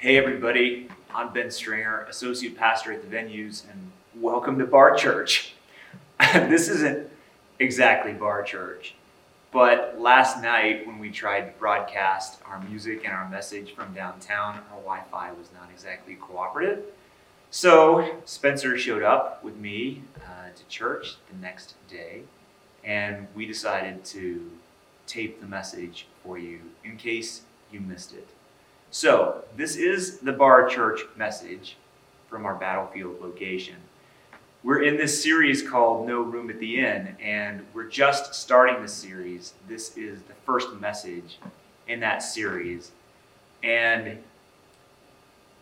Hey, everybody. I'm Ben Stringer, Associate Pastor at the venues, and welcome to Bar Church. this isn't exactly Bar Church, but last night when we tried to broadcast our music and our message from downtown, our Wi Fi was not exactly cooperative. So Spencer showed up with me uh, to church the next day, and we decided to tape the message for you in case you missed it. So, this is the Bar Church message from our battlefield location. We're in this series called No Room at the Inn, and we're just starting the series. This is the first message in that series. And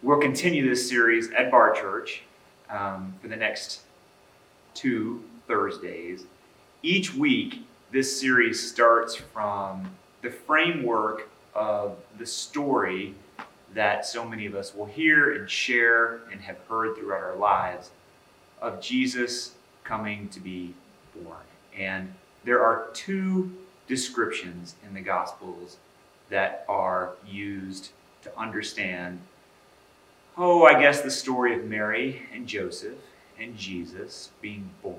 we'll continue this series at Bar Church um, for the next two Thursdays. Each week, this series starts from the framework of the story that so many of us will hear and share and have heard throughout our lives of Jesus coming to be born. And there are two descriptions in the Gospels that are used to understand, oh, I guess the story of Mary and Joseph and Jesus being born.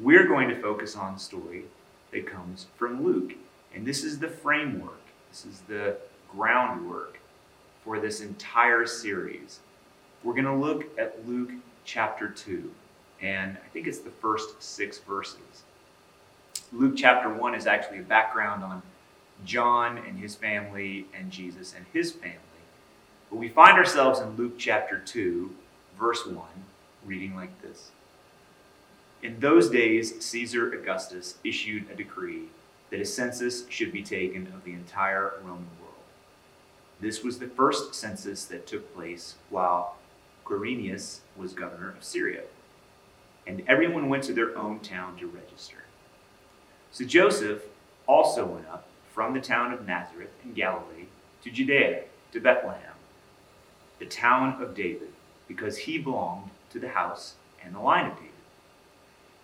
We're going to focus on the story that comes from Luke. And this is the framework this is the groundwork for this entire series. We're going to look at Luke chapter 2, and I think it's the first six verses. Luke chapter 1 is actually a background on John and his family and Jesus and his family. But we find ourselves in Luke chapter 2, verse 1, reading like this In those days, Caesar Augustus issued a decree that a census should be taken of the entire Roman world. This was the first census that took place while Quirinius was governor of Syria, and everyone went to their own town to register. So Joseph also went up from the town of Nazareth in Galilee to Judea, to Bethlehem, the town of David, because he belonged to the house and the line of David.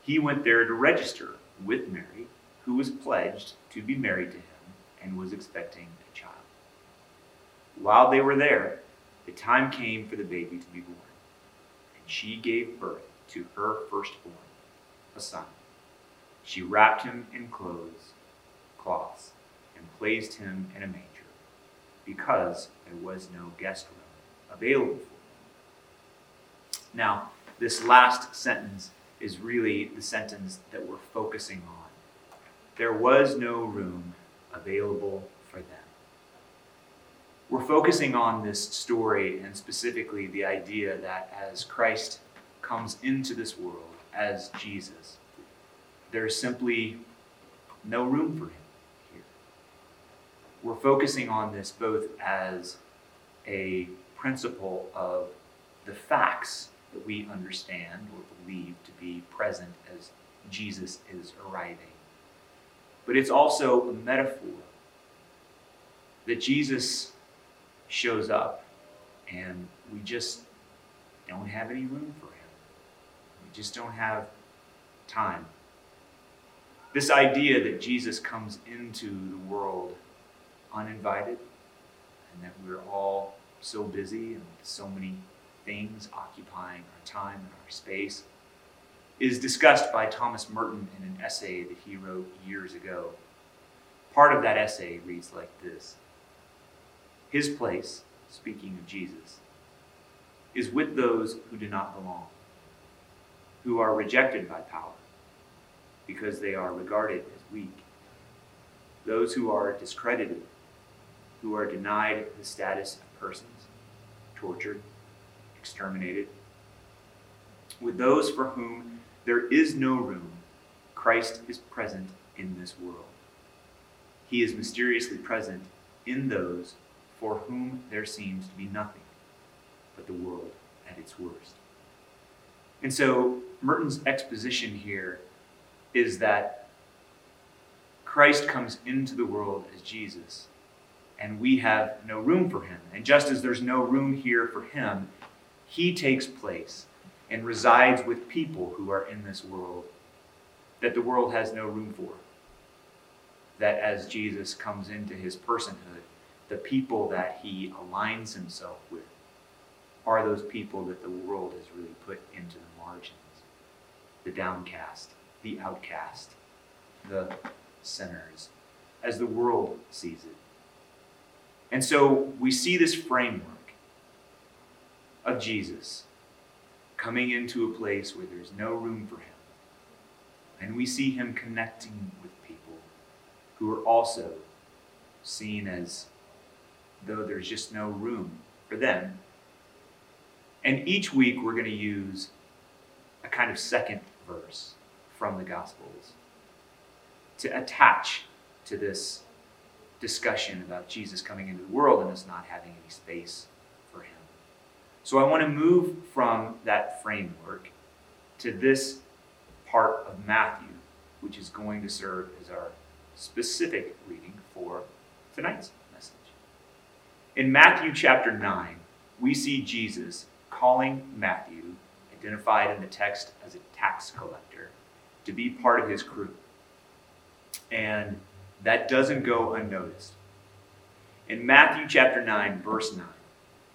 He went there to register with Mary who was pledged to be married to him and was expecting a child. While they were there, the time came for the baby to be born, and she gave birth to her firstborn, a son. She wrapped him in clothes, cloths, and placed him in a manger, because there was no guest room available for him. Now, this last sentence is really the sentence that we're focusing on there was no room available for them. We're focusing on this story and specifically the idea that as Christ comes into this world as Jesus, there's simply no room for him here. We're focusing on this both as a principle of the facts that we understand or believe to be present as Jesus is arriving but it's also a metaphor that Jesus shows up and we just don't have any room for him. We just don't have time. This idea that Jesus comes into the world uninvited and that we're all so busy and so many things occupying our time and our space is discussed by Thomas Merton in an essay that he wrote years ago. Part of that essay reads like this. His place, speaking of Jesus, is with those who do not belong, who are rejected by power because they are regarded as weak, those who are discredited, who are denied the status of persons, tortured, exterminated, with those for whom there is no room. Christ is present in this world. He is mysteriously present in those for whom there seems to be nothing but the world at its worst. And so Merton's exposition here is that Christ comes into the world as Jesus, and we have no room for him. And just as there's no room here for him, he takes place and resides with people who are in this world that the world has no room for. That as Jesus comes into his personhood, the people that he aligns himself with are those people that the world has really put into the margins the downcast, the outcast, the sinners, as the world sees it. And so we see this framework of Jesus coming into a place where there's no room for him. And we see him connecting with people who are also seen as though there's just no room for them. And each week we're going to use a kind of second verse from the Gospels to attach to this discussion about Jesus coming into the world and us not having any space for him. So I want to move from that framework to this part of Matthew, which is going to serve as our specific reading for tonight's message. In Matthew chapter 9, we see Jesus calling Matthew, identified in the text as a tax collector, to be part of his crew. And that doesn't go unnoticed. In Matthew chapter 9, verse 9,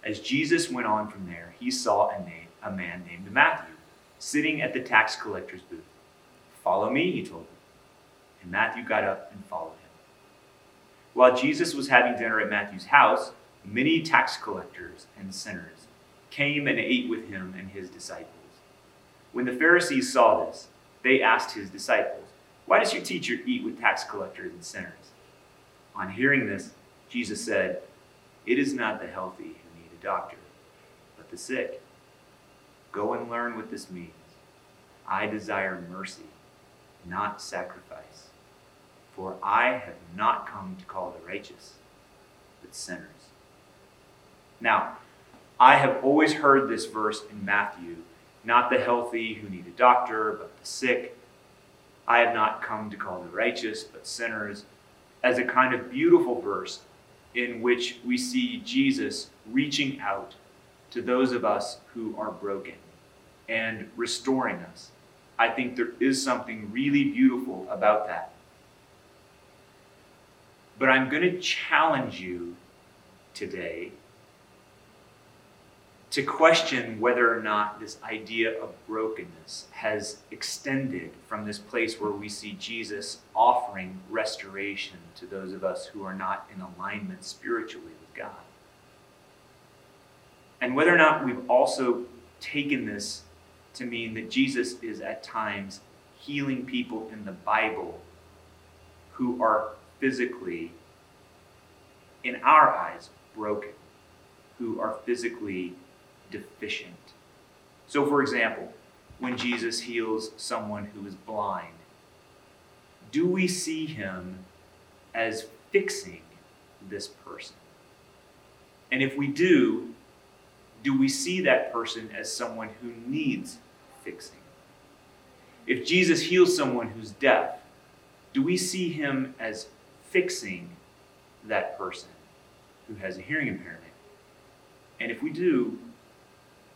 as Jesus went on from there, he saw a, name, a man named Matthew sitting at the tax collector's booth. Follow me, he told him. And Matthew got up and followed him. While Jesus was having dinner at Matthew's house, many tax collectors and sinners came and ate with him and his disciples. When the Pharisees saw this, they asked his disciples, Why does your teacher eat with tax collectors and sinners? On hearing this, Jesus said, It is not the healthy doctor, but the sick. Go and learn what this means. I desire mercy, not sacrifice. For I have not come to call the righteous, but sinners. Now, I have always heard this verse in Matthew not the healthy who need a doctor, but the sick. I have not come to call the righteous, but sinners, as a kind of beautiful verse in which we see Jesus reaching out to those of us who are broken and restoring us. I think there is something really beautiful about that. But I'm going to challenge you today to question whether or not this idea of brokenness has extended from this place where we see Jesus offering restoration to those of us who are not in alignment spiritually with God. And whether or not we've also taken this to mean that Jesus is at times healing people in the Bible who are physically, in our eyes, broken, who are physically deficient. So, for example, when Jesus heals someone who is blind, do we see him as fixing this person? And if we do, do we see that person as someone who needs fixing? If Jesus heals someone who's deaf, do we see him as fixing that person who has a hearing impairment? And if we do,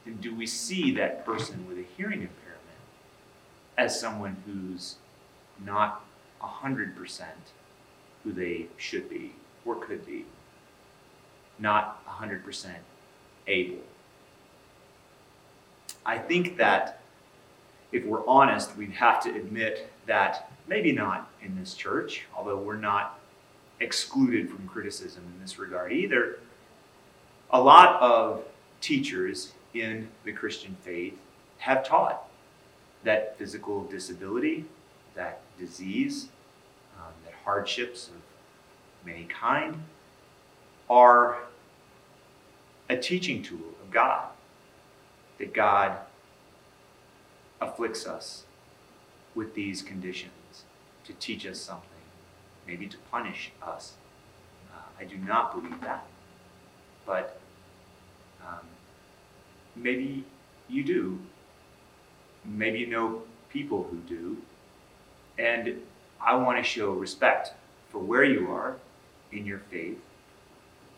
then do we see that person with a hearing impairment as someone who's not 100% who they should be or could be? Not 100% able. I think that if we're honest, we'd have to admit that maybe not in this church, although we're not excluded from criticism in this regard either. A lot of teachers in the Christian faith have taught that physical disability, that disease, um, that hardships of many kind are a teaching tool of God, that God afflicts us with these conditions to teach us something, maybe to punish us. Uh, I do not believe that. But um, Maybe you do. Maybe you know people who do. And I want to show respect for where you are in your faith,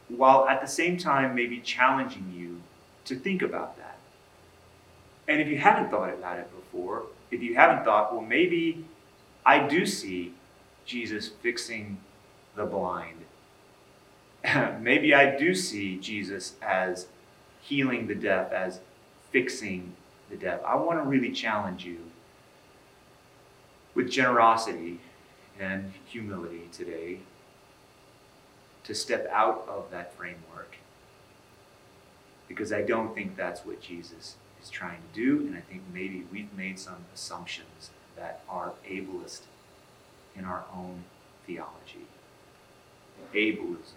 while at the same time maybe challenging you to think about that. And if you haven't thought about it before, if you haven't thought, well, maybe I do see Jesus fixing the blind. maybe I do see Jesus as healing the deaf as fixing the deaf. I want to really challenge you with generosity and humility today to step out of that framework because I don't think that's what Jesus is trying to do, and I think maybe we've made some assumptions that are ableist in our own theology. Ableism.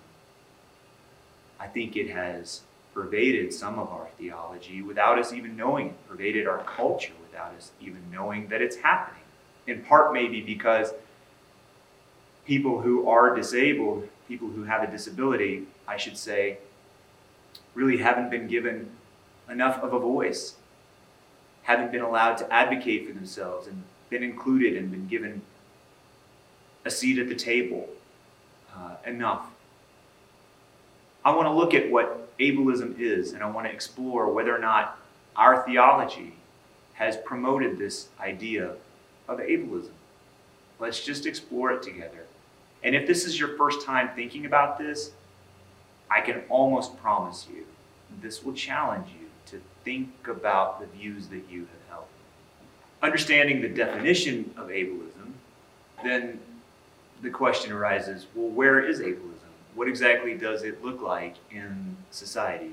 I think it has pervaded some of our theology without us even knowing it, pervaded our culture without us even knowing that it's happening. In part, maybe because people who are disabled, people who have a disability, I should say, really haven't been given enough of a voice, haven't been allowed to advocate for themselves and been included and been given a seat at the table uh, enough. I want to look at what ableism is, and I want to explore whether or not our theology has promoted this idea of ableism. Let's just explore it together. And if this is your first time thinking about this, I can almost promise you this will challenge you to think about the views that you have held. Understanding the definition of ableism, then the question arises well, where is ableism? What exactly does it look like in society?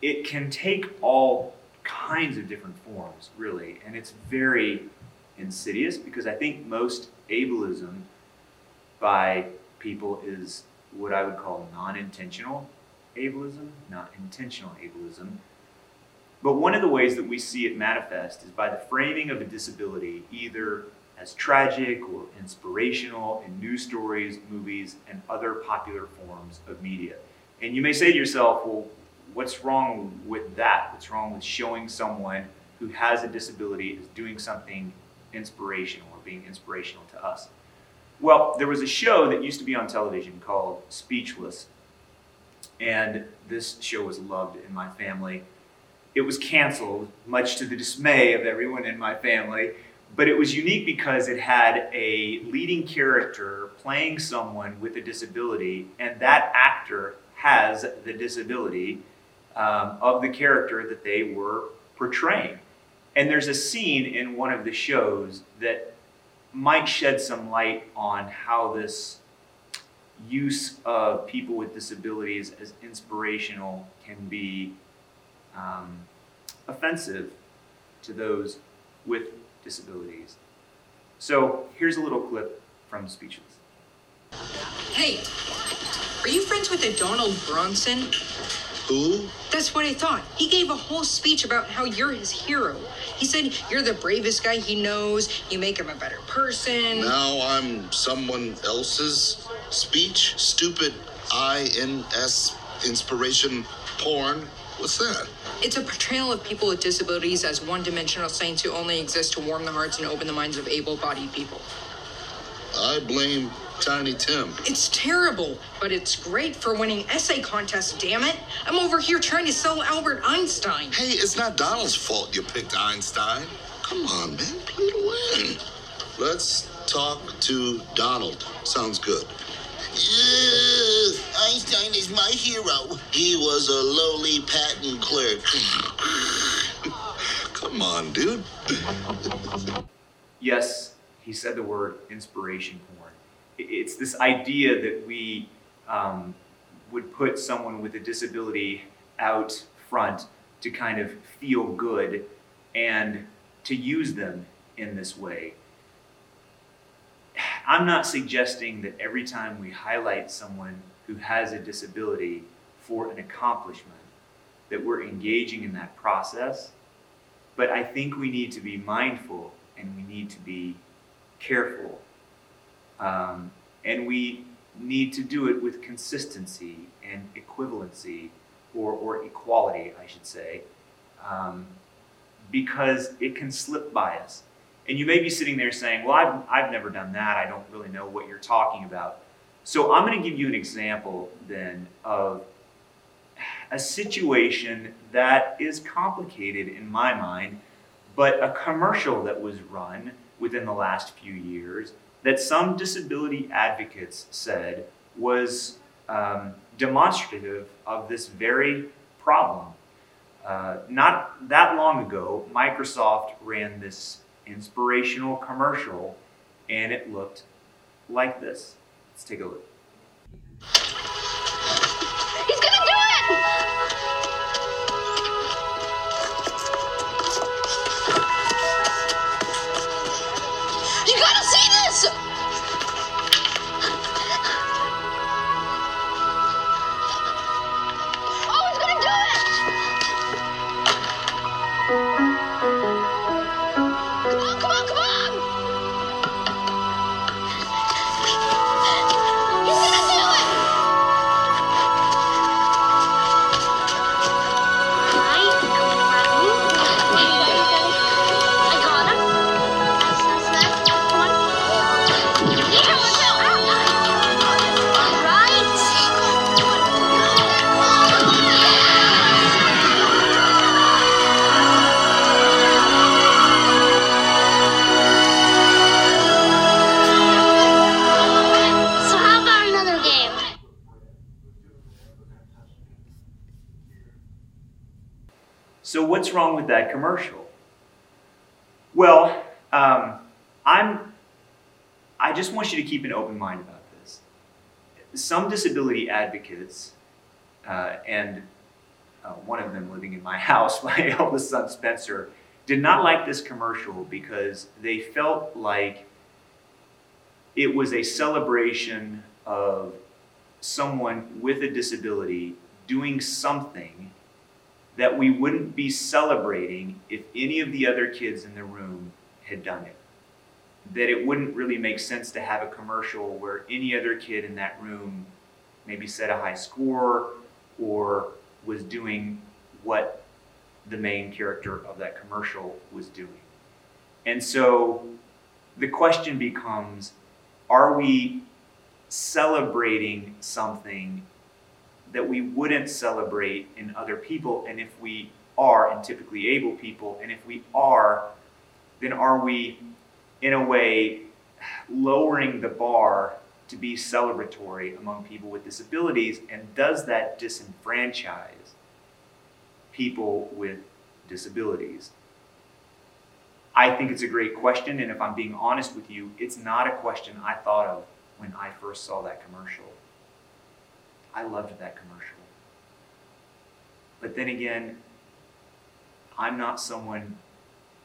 It can take all kinds of different forms, really, and it's very insidious because I think most ableism by people is what I would call non intentional ableism, not intentional ableism. But one of the ways that we see it manifest is by the framing of a disability either as tragic or inspirational in news stories, movies, and other popular forms of media. And you may say to yourself, well, what's wrong with that? What's wrong with showing someone who has a disability as doing something inspirational or being inspirational to us? Well, there was a show that used to be on television called Speechless. And this show was loved in my family. It was canceled, much to the dismay of everyone in my family but it was unique because it had a leading character playing someone with a disability, and that actor has the disability um, of the character that they were portraying. And there's a scene in one of the shows that might shed some light on how this use of people with disabilities as inspirational can be um, offensive to those with disabilities. So here's a little clip from Speechless. Hey, are you friends with a Donald Bronson? Who? That's what I thought. He gave a whole speech about how you're his hero. He said you're the bravest guy he knows, you make him a better person. Now I'm someone else's speech? Stupid INS inspiration porn? What's that? It's a portrayal of people with disabilities as one dimensional saints who only exist to warm the hearts and open the minds of able bodied people. I blame Tiny Tim. It's terrible, but it's great for winning essay contests, damn it. I'm over here trying to sell Albert Einstein. Hey, it's not Donald's fault you picked Einstein. Come on, man, play to win. Let's talk to Donald. Sounds good. Einstein is my hero. He was a lowly patent clerk. Come on, dude. yes, he said the word inspiration porn. It's this idea that we um, would put someone with a disability out front to kind of feel good and to use them in this way. I'm not suggesting that every time we highlight someone who has a disability for an accomplishment, that we're engaging in that process. But I think we need to be mindful and we need to be careful. Um, and we need to do it with consistency and equivalency, or, or equality, I should say, um, because it can slip by us. And you may be sitting there saying, Well, I've, I've never done that. I don't really know what you're talking about. So I'm going to give you an example then of a situation that is complicated in my mind, but a commercial that was run within the last few years that some disability advocates said was um, demonstrative of this very problem. Uh, not that long ago, Microsoft ran this inspirational commercial, and it looked like this. Let's take a look. So, what's wrong with that commercial? Well, um, I'm. I just want you to keep an open mind about this. Some disability advocates, uh, and uh, one of them living in my house, my eldest son Spencer, did not like this commercial because they felt like it was a celebration of someone with a disability doing something that we wouldn't be celebrating if any of the other kids in the room had done it. That it wouldn't really make sense to have a commercial where any other kid in that room maybe set a high score or was doing what the main character of that commercial was doing. And so the question becomes are we celebrating something that we wouldn't celebrate in other people? And if we are, and typically able people, and if we are, then are we, in a way, lowering the bar to be celebratory among people with disabilities? And does that disenfranchise people with disabilities? I think it's a great question, and if I'm being honest with you, it's not a question I thought of when I first saw that commercial. I loved that commercial. But then again, I'm not someone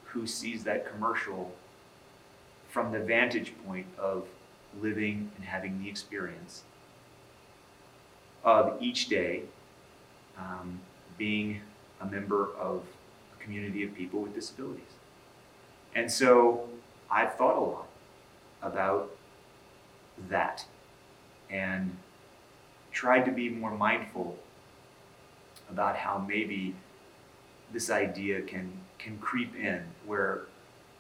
who sees that commercial from the vantage point of living and having the experience of each day um, being a member of a community of people with disabilities. And so I've thought a lot about that and tried to be more mindful about how maybe this idea can can creep in where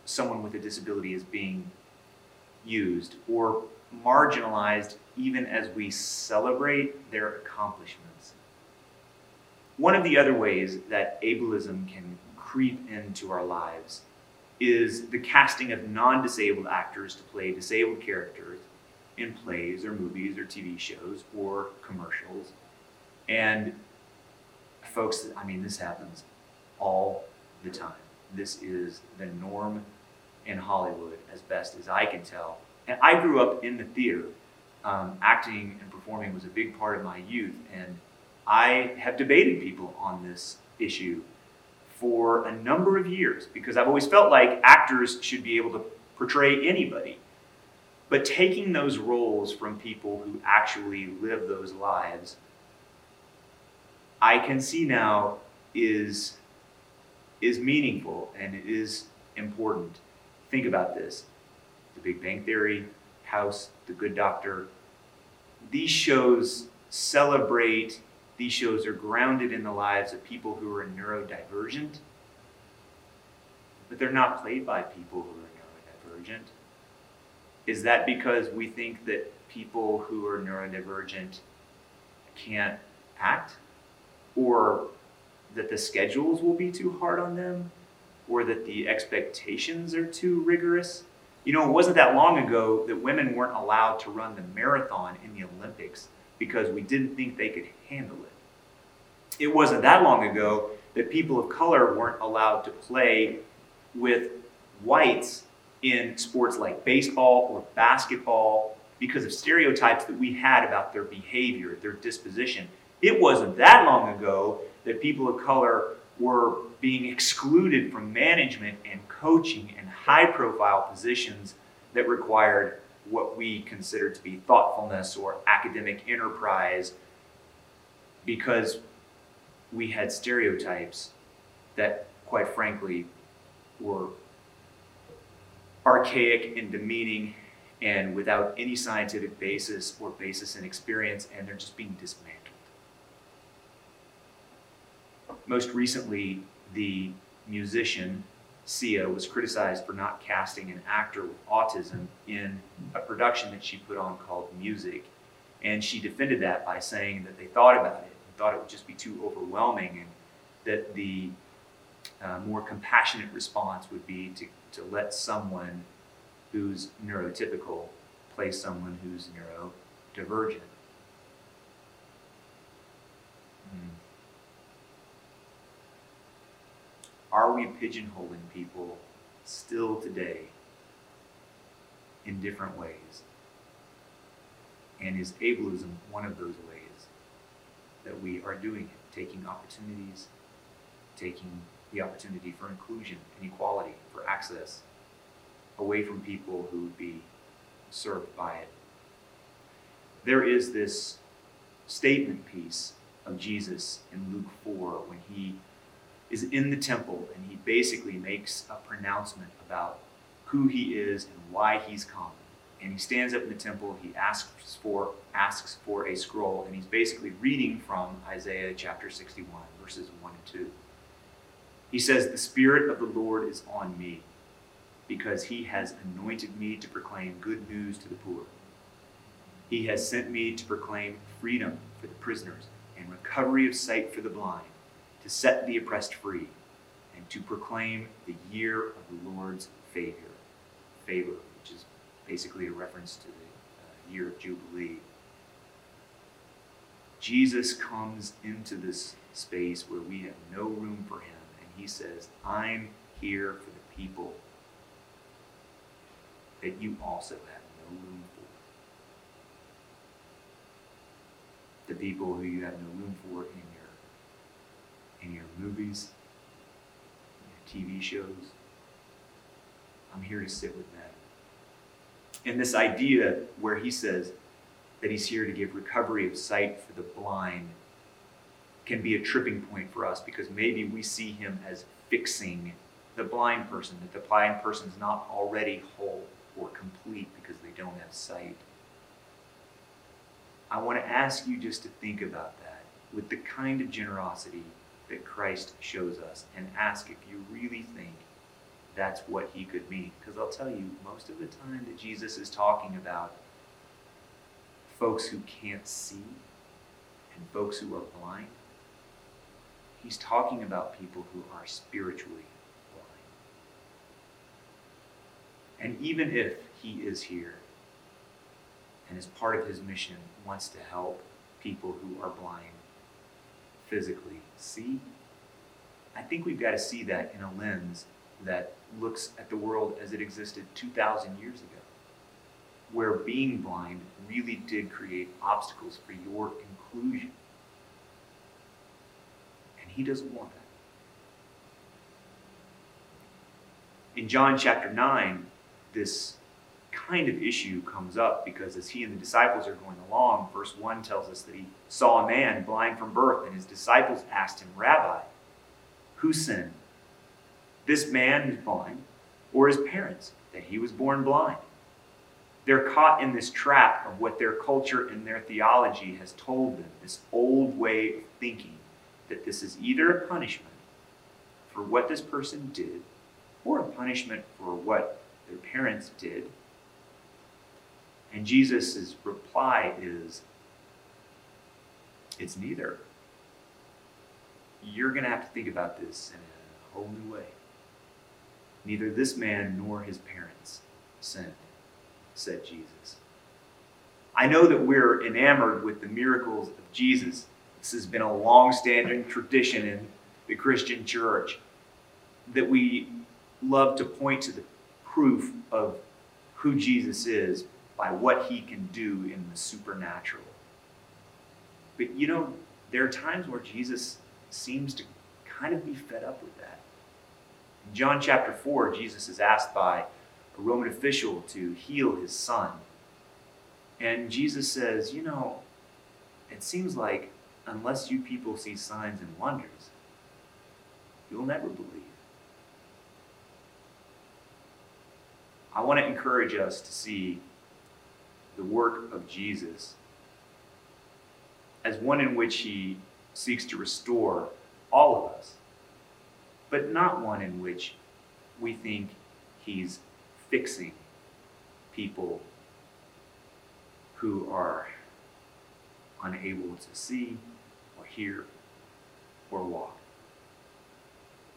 someone with a disability is being used or marginalized even as we celebrate their accomplishments. One of the other ways that ableism can creep into our lives is the casting of non disabled actors to play disabled characters in plays or movies or TV shows or commercials. And folks, I mean, this happens all the time. This is the norm in Hollywood, as best as I can tell. And I grew up in the theater. Um, acting and performing was a big part of my youth, and I have debated people on this issue for a number of years because I've always felt like actors should be able to portray anybody. But taking those roles from people who actually live those lives, I can see now is, is meaningful and it is important. Think about this The Big Bang Theory, House, The Good Doctor. These shows celebrate, these shows are grounded in the lives of people who are neurodivergent, but they're not played by people who are neurodivergent. Is that because we think that people who are neurodivergent can't act? Or that the schedules will be too hard on them? Or that the expectations are too rigorous? You know, it wasn't that long ago that women weren't allowed to run the marathon in the Olympics because we didn't think they could handle it. It wasn't that long ago that people of color weren't allowed to play with whites in sports like baseball or basketball because of stereotypes that we had about their behavior, their disposition. It wasn't that long ago that people of color were being excluded from management and coaching and high profile positions that required what we consider to be thoughtfulness or academic enterprise because we had stereotypes that, quite frankly, were archaic and demeaning and without any scientific basis or basis in experience, and they're just being dismantled. Most recently, the musician Sia was criticized for not casting an actor with autism in a production that she put on called Music. And she defended that by saying that they thought about it and thought it would just be too overwhelming and that the uh, more compassionate response would be to, to let someone who's neurotypical play someone who's neurodivergent. Hmm. Are we pigeonholing people still today in different ways? And is ableism one of those ways that we are doing it? Taking opportunities, taking the opportunity for inclusion and equality, for access, away from people who would be served by it. There is this statement piece of Jesus in Luke 4 when he is in the temple and he basically makes a pronouncement about who he is and why he's come. And he stands up in the temple, he asks for asks for a scroll, and he's basically reading from Isaiah chapter 61, verses 1 and 2. He says, The Spirit of the Lord is on me, because he has anointed me to proclaim good news to the poor. He has sent me to proclaim freedom for the prisoners and recovery of sight for the blind to set the oppressed free, and to proclaim the year of the Lord's favor, favor, which is basically a reference to the uh, year of Jubilee. Jesus comes into this space where we have no room for him, he says, I'm here for the people that you also have no room for. The people who you have no room for in your in your movies, your TV shows. I'm here to sit with them. And this idea where he says that he's here to give recovery of sight for the blind can be a tripping point for us because maybe we see him as fixing the blind person, that the blind person is not already whole or complete because they don't have sight. I want to ask you just to think about that with the kind of generosity that Christ shows us and ask if you really think that's what he could mean. Because I'll tell you, most of the time that Jesus is talking about folks who can't see and folks who are blind, he's talking about people who are spiritually blind. And even if he is here and as part of his mission wants to help people who are blind physically see. I think we've got to see that in a lens that looks at the world as it existed 2,000 years ago, where being blind really did create obstacles for your inclusion. He doesn't want that. In John chapter 9, this kind of issue comes up because as he and the disciples are going along, verse 1 tells us that he saw a man blind from birth, and his disciples asked him, Rabbi, who sinned? This man who's blind, or his parents, that he was born blind? They're caught in this trap of what their culture and their theology has told them, this old way of thinking that this is either a punishment for what this person did or a punishment for what their parents did and Jesus' reply is it's neither. You're going to have to think about this in a whole new way. Neither this man nor his parents sinned, said Jesus. I know that we're enamored with the miracles of Jesus. This has been a long standing tradition in the Christian church, that we love to point to the proof of who Jesus is by what he can do in the supernatural. But you know, there are times where Jesus seems to kind of be fed up with that. In John chapter 4, Jesus is asked by a Roman official to heal his son. And Jesus says, You know, it seems like unless you people see signs and wonders, you'll never believe. I want to encourage us to see the work of Jesus as one in which he seeks to restore all of us, but not one in which we think he's fixing people who are unable to see hear or walk.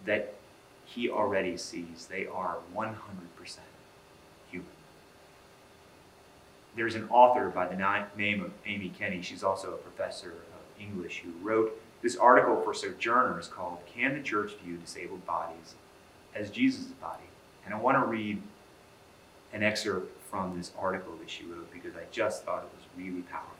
That he already sees they are 100% human. There's an author by the name of Amy Kenny, she's also a professor of English, who wrote this article for Sojourners called Can the Church View Disabled Bodies as Jesus' Body? And I want to read an excerpt from this article that she wrote because I just thought it was really powerful.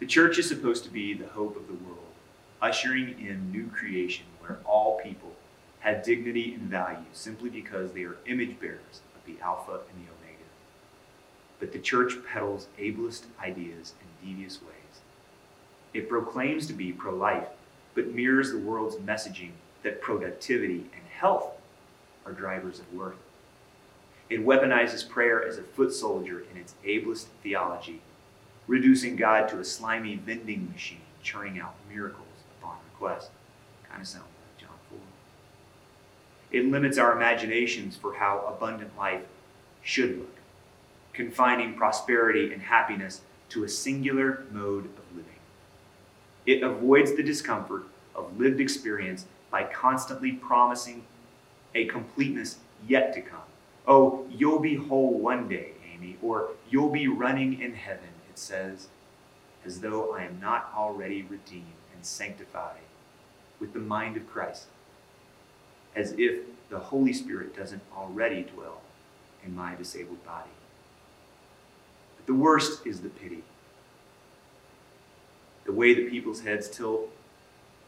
The church is supposed to be the hope of the world, ushering in new creation where all people have dignity and value simply because they are image bearers of the Alpha and the Omega. But the church peddles ableist ideas in devious ways. It proclaims to be pro life, but mirrors the world's messaging that productivity and health are drivers of worth. It weaponizes prayer as a foot soldier in its ableist theology reducing God to a slimy vending machine churning out miracles upon request. Kind of sounds like John 4. It limits our imaginations for how abundant life should look, confining prosperity and happiness to a singular mode of living. It avoids the discomfort of lived experience by constantly promising a completeness yet to come. Oh, you'll be whole one day, Amy, or you'll be running in heaven says, as though I am not already redeemed and sanctified with the mind of Christ, as if the Holy Spirit doesn't already dwell in my disabled body. But the worst is the pity. The way that people's heads tilt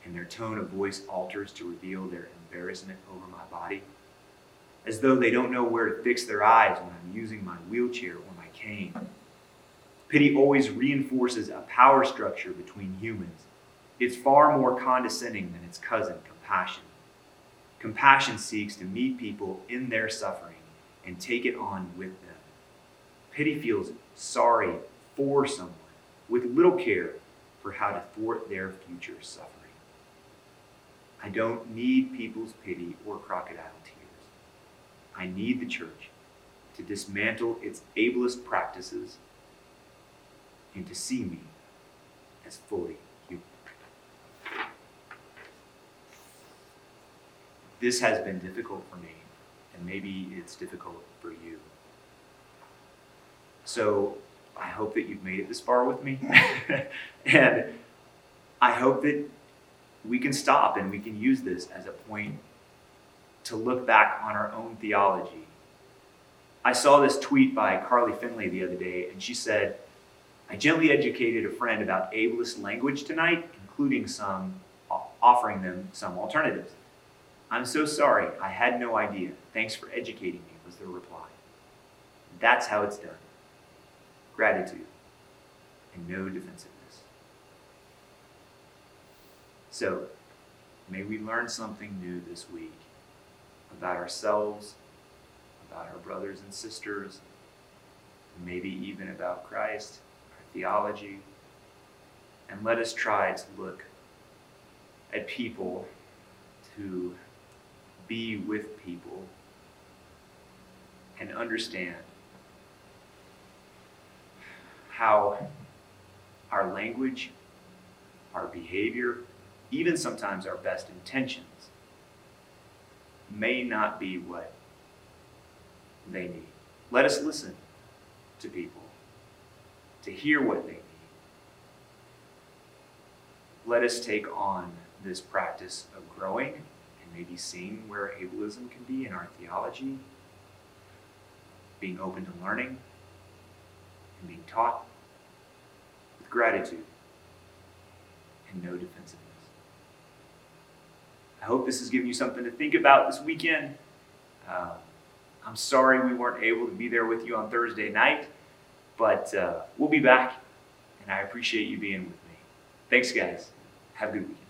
and their tone of voice alters to reveal their embarrassment over my body, as though they don't know where to fix their eyes when I'm using my wheelchair or my cane. Pity always reinforces a power structure between humans. It's far more condescending than its cousin, compassion. Compassion seeks to meet people in their suffering and take it on with them. Pity feels sorry for someone with little care for how to thwart their future suffering. I don't need people's pity or crocodile tears. I need the church to dismantle its ableist practices and to see me as fully human. This has been difficult for me, and maybe it's difficult for you. So I hope that you've made it this far with me. and I hope that we can stop and we can use this as a point to look back on our own theology. I saw this tweet by Carly Findlay the other day, and she said, I gently educated a friend about ableist language tonight, including some offering them some alternatives. I'm so sorry, I had no idea. Thanks for educating me, was their reply. That's how it's done. Gratitude and no defensiveness. So, may we learn something new this week about ourselves, about our brothers and sisters, maybe even about Christ theology, and let us try to look at people, to be with people, and understand how our language, our behavior, even sometimes our best intentions, may not be what they need. Let us listen to people to hear what they need let us take on this practice of growing and maybe seeing where ableism can be in our theology, being open to learning and being taught with gratitude and no defensiveness. I hope this has given you something to think about this weekend. Uh, I'm sorry we weren't able to be there with you on Thursday night, but uh, we'll be back, and I appreciate you being with me. Thanks, guys. Have a good week.